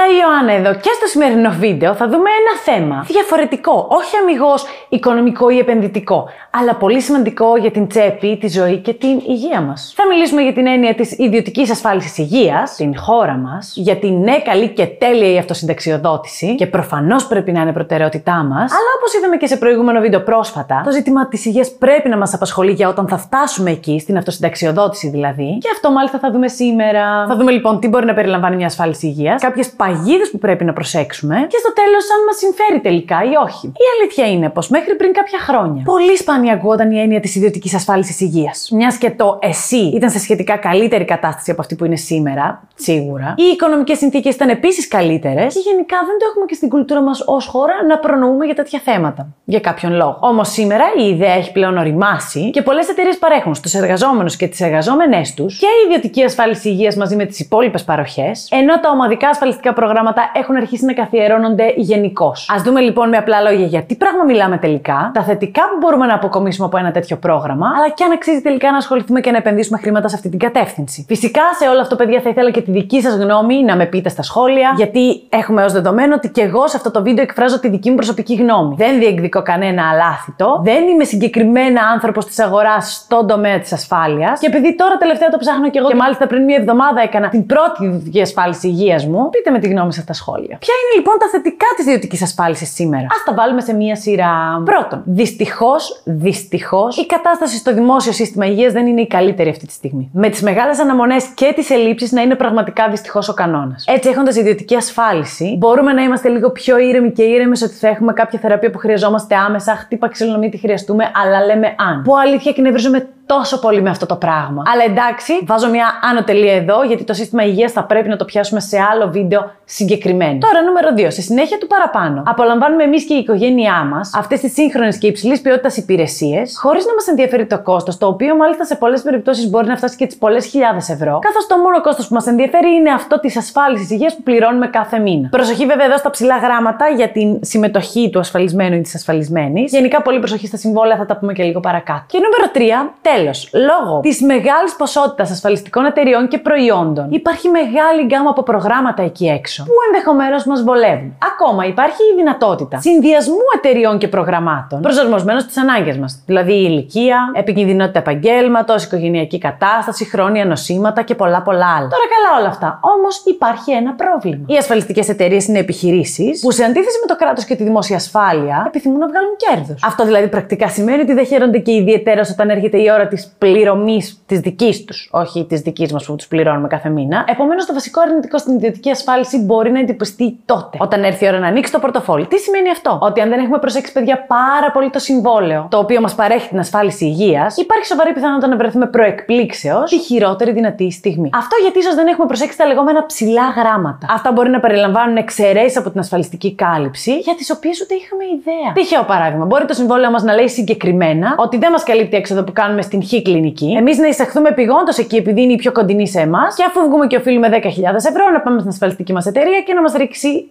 Γεια Ιωάννα εδώ και στο σημερινό βίντεο θα δούμε ένα θέμα διαφορετικό, όχι αμυγός οικονομικό ή επενδυτικό, αλλά πολύ σημαντικό για την τσέπη, τη ζωή και την υγεία μας. Θα μιλήσουμε για την έννοια της ιδιωτικής ασφάλισης υγείας στην χώρα μας, για την ναι, καλή και τέλεια η αυτοσυνταξιοδότηση και προφανώς πρέπει να είναι προτεραιότητά μας, αλλά όπως είδαμε και σε προηγούμενο βίντεο πρόσφατα, το ζήτημα της υγείας πρέπει να μας απασχολεί για όταν θα φτάσουμε εκεί, στην αυτοσυνταξιοδότηση δηλαδή, και αυτό μάλιστα θα δούμε σήμερα. Θα δούμε λοιπόν τι μπορεί να περιλαμβάνει μια ασφάλιση υγείας, κάποιες παγίδε που πρέπει να προσέξουμε και στο τέλος αν μας συμφέρει τελικά ή όχι. Η αλήθεια είναι πως μέχρι πριν κάποια χρόνια πολύ σπάνια ακούγονταν η έννοια της ιδιωτικής ασφάλισης υγείας. Μιας και το εσύ ήταν σε σχετικά καλύτερη κατάσταση από αυτή που είναι σήμερα, σίγουρα. Οι οικονομικές συνθήκες ήταν επίσης καλύτερες και γενικά δεν το έχουμε και στην κουλτούρα μας ως χώρα να προνοούμε για τέτοια θέματα. Για κάποιον λόγο. Όμως σήμερα η ιδέα έχει πλέον οριμάσει και πολλές εταιρείες παρέχουν στους εργαζόμενους και τις εργαζόμενές τους και η ιδιωτική ασφάλιση υγείας μαζί με τις υπόλοιπες παροχές, ενώ τα ομαδικά ασφαλιστικά προγράμματα έχουν αρχίσει να καθιερώνονται γενικώς. Α δούμε λοιπόν με απλά λόγια για τι πράγμα μιλάμε τελικά, τα θετικά που μπορούμε να αποκομίσουμε από ένα τέτοιο πρόγραμμα, αλλά και αν αξίζει τελικά να ασχοληθούμε και να επενδύσουμε χρήματα σε αυτή την κατεύθυνση. Φυσικά σε όλο αυτό, παιδιά, θα ήθελα και τη δική σας γνώμη να με πείτε στα σχόλια, γιατί έχουμε ως δεδομένο ότι και εγώ σε αυτό το βίντεο εκφράζω τη δική μου προσωπική γνώμη. Δεν διεκδικώ κανένα αλάθητο, δεν είμαι συγκεκριμένα άνθρωπος της αγοράς στον τομέα της ασφάλειας και επειδή τώρα τελευταία το ψάχνω και εγώ και μάλιστα πριν μία εβδομάδα έκανα την πρώτη ιδιωτική ασφάλιση υγείας μου, πείτε με τη γνώμη σας στα σχόλια. Ποια είναι λοιπόν τα θετικά της ιδιωτικής ασφάλισης σήμερα; Α τα βάλουμε σε μία σειρά. Πρώτον, δυστυχώς, δυστυχώς, η κατάσταση στο δημόσιο σύστημα υγείας δεν είναι η καλύτερη αυτή τη στιγμή. Με τις μεγάλες αναμονές και τις ελλείψεις να είναι πραγματικά δυστυχώς ο κανόνας. Έτσι, έχοντας ιδιωτική ασφάλιση, μπορούμε να είμαστε λίγο πιο ήρεμοι και ήρεμες ότι θα έχουμε κάποια θεραπεία που χρειαζόμαστε άμεσα, χτύπα ξυλονομίτη χρειαστούμε, αλλά λέμε αν. Που αλήθεια και νευριζούμε τόσο πολύ με αυτό το πράγμα. Αλλά εντάξει, βάζω μια άνω τελεία εδώ, γιατί το σύστημα υγείας θα πρέπει να το πιάσουμε σε άλλο βίντεο συγκεκριμένο. Τώρα, νούμερο 2. Σε συνέχεια του παραπάνω. Απολαμβάνουμε εμείς και η οικογένειά μας αυτές τις σύγχρονες και υψηλής ποιότητας υπηρεσίες, χωρίς να μας ενδιαφέρει το κόστος, το οποίο μάλιστα σε πολλές περιπτώσεις μπορεί να φτάσει και τις πολλές χιλιάδες ευρώ, καθώς το μόνο κόστος που μας ενδιαφέρει είναι αυτό της ασφάλισης υγείας που πληρώνουμε κάθε μήνα. Προσοχή βέβαια εδώ στα ψηλά γράμματα για την συμμετοχή του ασφαλισμένου ή της ασφαλισμένης. Γενικά, πολύ προσοχή στα συμβόλαια, θα τα πούμε και λίγο παρακάτω. Και νούμερο 3, τέλος Τέλος, λόγω της μεγάλης ποσότητας ασφαλιστικών εταιριών και προϊόντων, υπάρχει μεγάλη γκάμα από προγράμματα εκεί έξω που ενδεχομένως μας βολεύουν. Ακόμα υπάρχει η δυνατότητα συνδυασμού εταιριών και προγραμμάτων προσαρμοσμένων στις ανάγκες μας. Δηλαδή η ηλικία, επικινδυνότητα επαγγέλματος, οικογενειακή κατάσταση, χρόνια νοσήματα και πολλά πολλά άλλα. Τώρα καλά όλα αυτά. Όμως υπάρχει ένα πρόβλημα. Οι ασφαλιστικές εταιρείες είναι επιχειρήσεις που σε αντίθεση με το κράτος και τη δημόσια ασφάλεια επιθυμούν να βγάλουν κέρδος. Αυτό δηλαδή πρακτικά σημαίνει ότι δεν χαίρονται και ιδιαίτερα όταν έρχεται η ώρα της πληρωμής της δικής τους, όχι της δικής μας που τους πληρώνουμε κάθε μήνα. Επομένως, το βασικό αρνητικό στην ιδιωτική ασφάλιση μπορεί να εντυπωστεί τότε, όταν έρθει η ώρα να ανοίξει το πορτοφόλι. Τι σημαίνει αυτό, Ότι αν δεν έχουμε προσέξει, παιδιά, πάρα πολύ το συμβόλαιο, το οποίο μας παρέχει την ασφάλιση υγείας, υπάρχει σοβαρή πιθανότητα να βρεθούμε προεκπλήξεως τη χειρότερη δυνατή στιγμή. Αυτό γιατί ίσως δεν έχουμε προσέξει τα λεγόμενα ψηλά γράμματα. Αυτά μπορεί να περιλαμβάνουν εξαιρέσεις από την ασφαλιστική κάλυψη, για τις οποίες ούτε είχαμε ιδέα. Τυχαίο παράδειγμα. Μπορεί το συμβόλαιο μας να λέει συγκεκριμένα ότι δεν μας καλύπτει έξοδο που κάνουμε στην χ κλινική, εμείς να εισαχθούμε πηγόντως εκεί επειδή είναι η πιο κοντινή σε εμάς. Και αφού βγούμε και οφείλουμε 10.000 ευρώ να πάμε στην ασφαλιστική μας εταιρεία και να μας ρίξει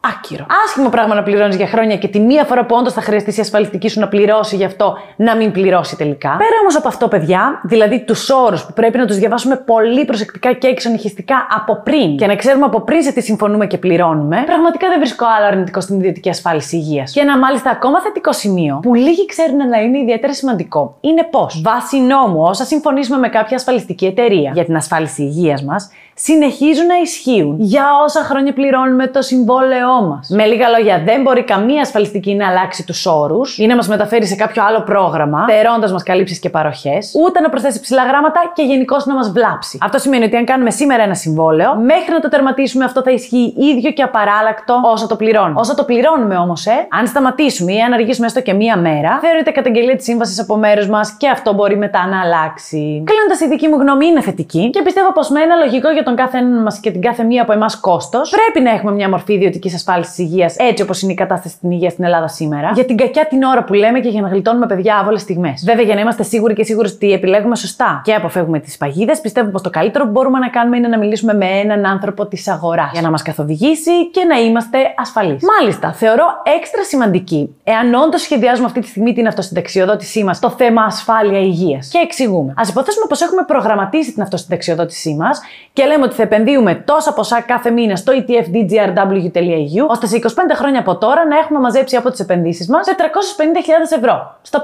άκυρο. Άσχημο πράγμα να πληρώνεις για χρόνια και τη μία φορά που όντως θα χρειαστεί η ασφαλιστική σου να πληρώσει γι' αυτό να μην πληρώσει τελικά. Πέρα όμως από αυτό, παιδιά, δηλαδή τους όρους που πρέπει να τους διαβάσουμε πολύ προσεκτικά και εξονυχιστικά από πριν και να ξέρουμε από πριν σε τι συμφωνούμε και πληρώνουμε, πραγματικά δεν βρίσκω άλλο αρνητικό στην ιδιωτική ασφάλιση υγείας. Και ένα μάλιστα ακόμα θετικό σημείο που λίγοι ξέρουν αλλά είναι ιδιαίτερα σημαντικό είναι πω βάσει νόμου όσα συμφωνήσουμε με κάποια ασφαλιστική εταιρεία για την ασφάλιση υγείας μας συνεχίζουν να ισχύουν για όσα χρόνια πληρώνουμε το συμβόλαιό μας. Με λίγα λόγια, δεν μπορεί καμία ασφαλιστική να αλλάξει τους όρους ή να μας μεταφέρει σε κάποιο άλλο πρόγραμμα, θερώντα μας καλύψεις και παροχές, ούτε να προσθέσει ψηλά γράμματα και γενικώς να μας βλάψει. Αυτό σημαίνει ότι αν κάνουμε σήμερα ένα συμβόλαιο, μέχρι να το τερματίσουμε αυτό θα ισχύει ίδιο και απαράλλακτο όσο το πληρώνουμε. Όσο το πληρώνουμε όμως, ε, αν σταματήσουμε ή αν αργήσουμε έστω και μία μέρα, θεωρείται καταγγελία της σύμβασης από μέρους μας και αυτό μπορεί μετά να αλλάξει. Κλείνοντας, η δική μου γνώμη είναι θετική και πιστεύω πως με ένα λογικό για τον κάθε έναν μας και την κάθε μία από εμάς κόστος, πρέπει να έχουμε μια μορφή ιδιωτικής ασφάλισης υγείας έτσι όπως είναι η κατάσταση στην υγεία στην Ελλάδα σήμερα, για την κακιά την ώρα που λέμε και για να γλιτώνουμε παιδιά άβολες στιγμές. Βέβαια, για να είμαστε σίγουροι και σίγουροι ότι επιλέγουμε σωστά και αποφεύγουμε τις παγίδες, πιστεύω πως το καλύτερο που μπορούμε να κάνουμε είναι να μιλήσουμε με έναν άνθρωπο της αγοράς για να μας καθοδηγήσει και να είμαστε ασφαλείς. Μάλιστα, θεωρώ έξτρα σημαντική, εάν όντως σχεδιάζουμε αυτή τη στιγμή την αυτοσυνταξιοδότησή μας, το θέμα ασφάλεια υγείας. Και εξηγούμε. Α υποθέσουμε πως έχουμε προγραμματίσει την αυτοσυνταξιοδότησή μας και λέμε λέμε ότι θα επενδύουμε τόσα ποσά κάθε μήνα στο ETF dgrw.eu, ώστε σε 25 χρόνια από τώρα να έχουμε μαζέψει από τις επενδύσεις μας 450.000 ευρώ. Στο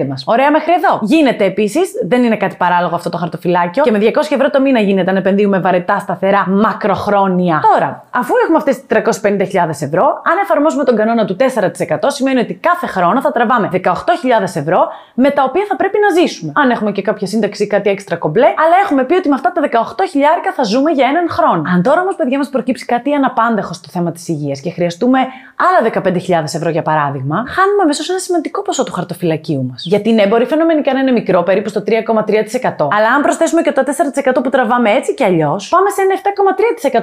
55 μας. Ωραία μέχρι εδώ. Γίνεται επίσης, δεν είναι κάτι παράλογο αυτό το χαρτοφυλάκιο, και με 200 ευρώ το μήνα γίνεται να επενδύουμε βαρετά, σταθερά, μακροχρόνια. Τώρα, αφού έχουμε αυτές τις 350.000 ευρώ, αν εφαρμόσουμε τον κανόνα του 4%, σημαίνει ότι κάθε χρόνο θα τραβάμε 18.000 ευρώ με τα οποία θα πρέπει να ζήσουμε. Αν έχουμε και κάποια σύνταξη ή κάτι έξτρα κομπλέ, αλλά έχουμε πει ότι με αυτά τα 18.000 θα ζούμε για έναν χρόνο. Αν τώρα όμως, παιδιά, μας προκύψει κάτι αναπάντεχο στο θέμα της υγείας και χρειαστούμε άλλα 15.000 ευρώ για παράδειγμα, χάνουμε αμέσως ένα σημαντικό ποσό του χαρτοφυλακίου μας. Γιατί ναι, μπορεί φαινομενικά να είναι μικρό, περίπου στο 3,3%. Αλλά αν προσθέσουμε και το 4% που τραβάμε έτσι κι αλλιώς, πάμε σε ένα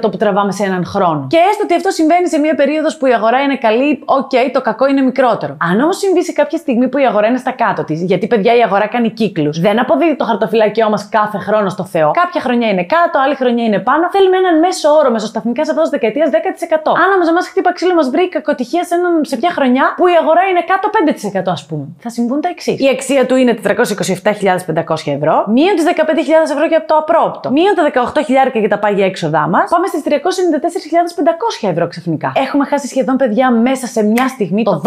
7,3% που τραβάμε σε έναν χρόνο. Και έστω ότι αυτό συμβαίνει σε μια περίοδος που η αγορά είναι καλή, OK, okay, το κακό είναι μικρότερο. Αν όμως συμβεί σε κάποια στιγμή που η αγορά είναι στα κάτω της, γιατί παιδιά η αγορά κάνει κύκλους, δεν αποδίδει το χαρτοφυλάκιό μας κάθε χρόνο στο Θεό. Κάποια χρονιά είναι κάτω, άλλη χρονιά είναι πάνω. Θέλουμε έναν μέσο όρο μεσοσταθμικά σε αυτό δεκαετία 10%. Αν όμως εμάς χτύπα ξύλο μας βρει κακοτυχία σε, έναν, σε μια χρονιά που η αγορά είναι κάτω 5% ας πούμε. Θα συμβούν τα εξής. Η αξία του είναι 427.500 ευρώ, μείον τις 15.000 ευρώ για το απρόπτο, μείον τα 18.000 για τα πάγια έξοδά μας, πάμε στις 394.500 ευρώ ξαφνικά. Έχουμε χάσει σχεδόν παιδιά μέσα σε μια στιγμή το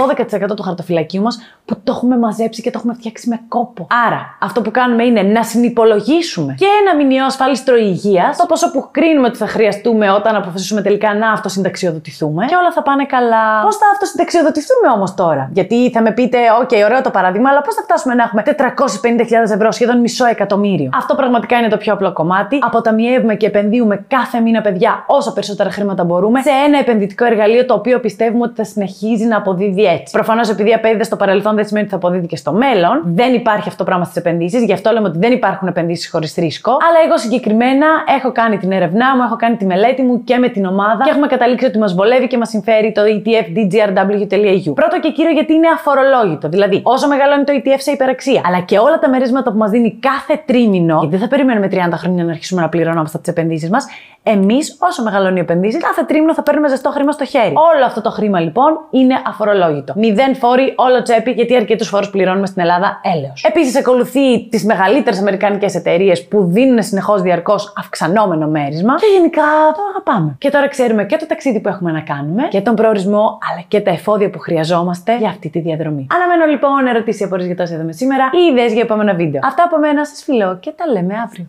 12% του χαρτοφυλακίου μας που το έχουμε μαζέψει και το έχουμε φτιάξει με κόπο. Άρα, αυτό που κάνουμε είναι να συνυπολογίσουμε και ένα μηνιαίο ασφάλιστρο υγείας, το ποσό που κρίνουμε ότι θα χρειαστούμε όταν αποφασίσουμε τελικά να αυτοσυνταξιοδοτηθούμε και όλα θα πάνε καλά. Πώς θα αυτοσυνταξιοδοτηθούμε όμως τώρα; Γιατί θα με πείτε, OK, ωραίο το παράδειγμα, αλλά πώς θα φτάσουμε να έχουμε 450.000 ευρώ, σχεδόν μισό εκατομμύριο; Αυτό πραγματικά είναι το πιο απλό κομμάτι. Αποταμιεύουμε και επενδύουμε κάθε μήνα, παιδιά, όσο περισσότερα χρήματα μπορούμε σε ένα επενδυτικό εργαλείο το οποίο πιστεύουμε ότι θα συνεχίζει να αποδίδει έτσι. Προφανώς, επειδή απέδιδε στο παρελθόν, δεν σημαίνει ότι θα αποδίδει και στο μέλλον. Δεν υπάρχει αυτό το πράγμα στις επενδύσεις, γι' αυτό λέμε ότι δεν υπάρχουν επενδύσεις χωρίς ρίσκο. Αλλά εγώ συγκεκριμένα έχω κάνει την έρευνά μου, έχω κάνει τη μελέτη μου και με την ομάδα και έχουμε καταλήξει ότι μας βολεύει και μας συμφέρει το ETF dgrw.eu. Πρώτο και κύριο γιατί είναι αφορολόγητο. Δηλαδή, όσο μεγαλώνει το ETF σε υπεραξία, αλλά και όλα τα μερίσματα που μας δίνει κάθε τρίμηνο, γιατί δεν θα περιμένουμε 30 χρόνια να αρχίσουμε να πληρώνουμε τις επενδύσεις μας, εμείς, όσο μεγαλώνει οι επενδύσει, κάθε τρίμηνο θα παίρνουμε ζεστό χρήμα στο χέρι. Όλο αυτό το χρήμα λοιπόν είναι αφορολόγητο. Μηδέν φόροι, όλο τσέπη, γιατί αρκετούς φόρους πληρώνουμε στην Ελλάδα έλεος. Επίσης, ακολουθεί τις μεγαλύτερες αμερικανικές εταιρείες που δίνουν συνεχώς διαρκώς αυξανόμενο μέρισμα και γενικά το αγαπάμε. Και τώρα ξέρουμε και το ταξίδι που έχουμε να κάνουμε και τον προορισμό, αλλά και τα εφόδια που χρειαζόμαστε για αυτή τη διαδρομή. Αναμένω λοιπόν ερωτήσεις ή απορίε για τόσο είδαμε σήμερα ή ιδέες για επόμενα βίντεο. Αυτά από μένα, σας φιλώ και τα λέμε αύριο.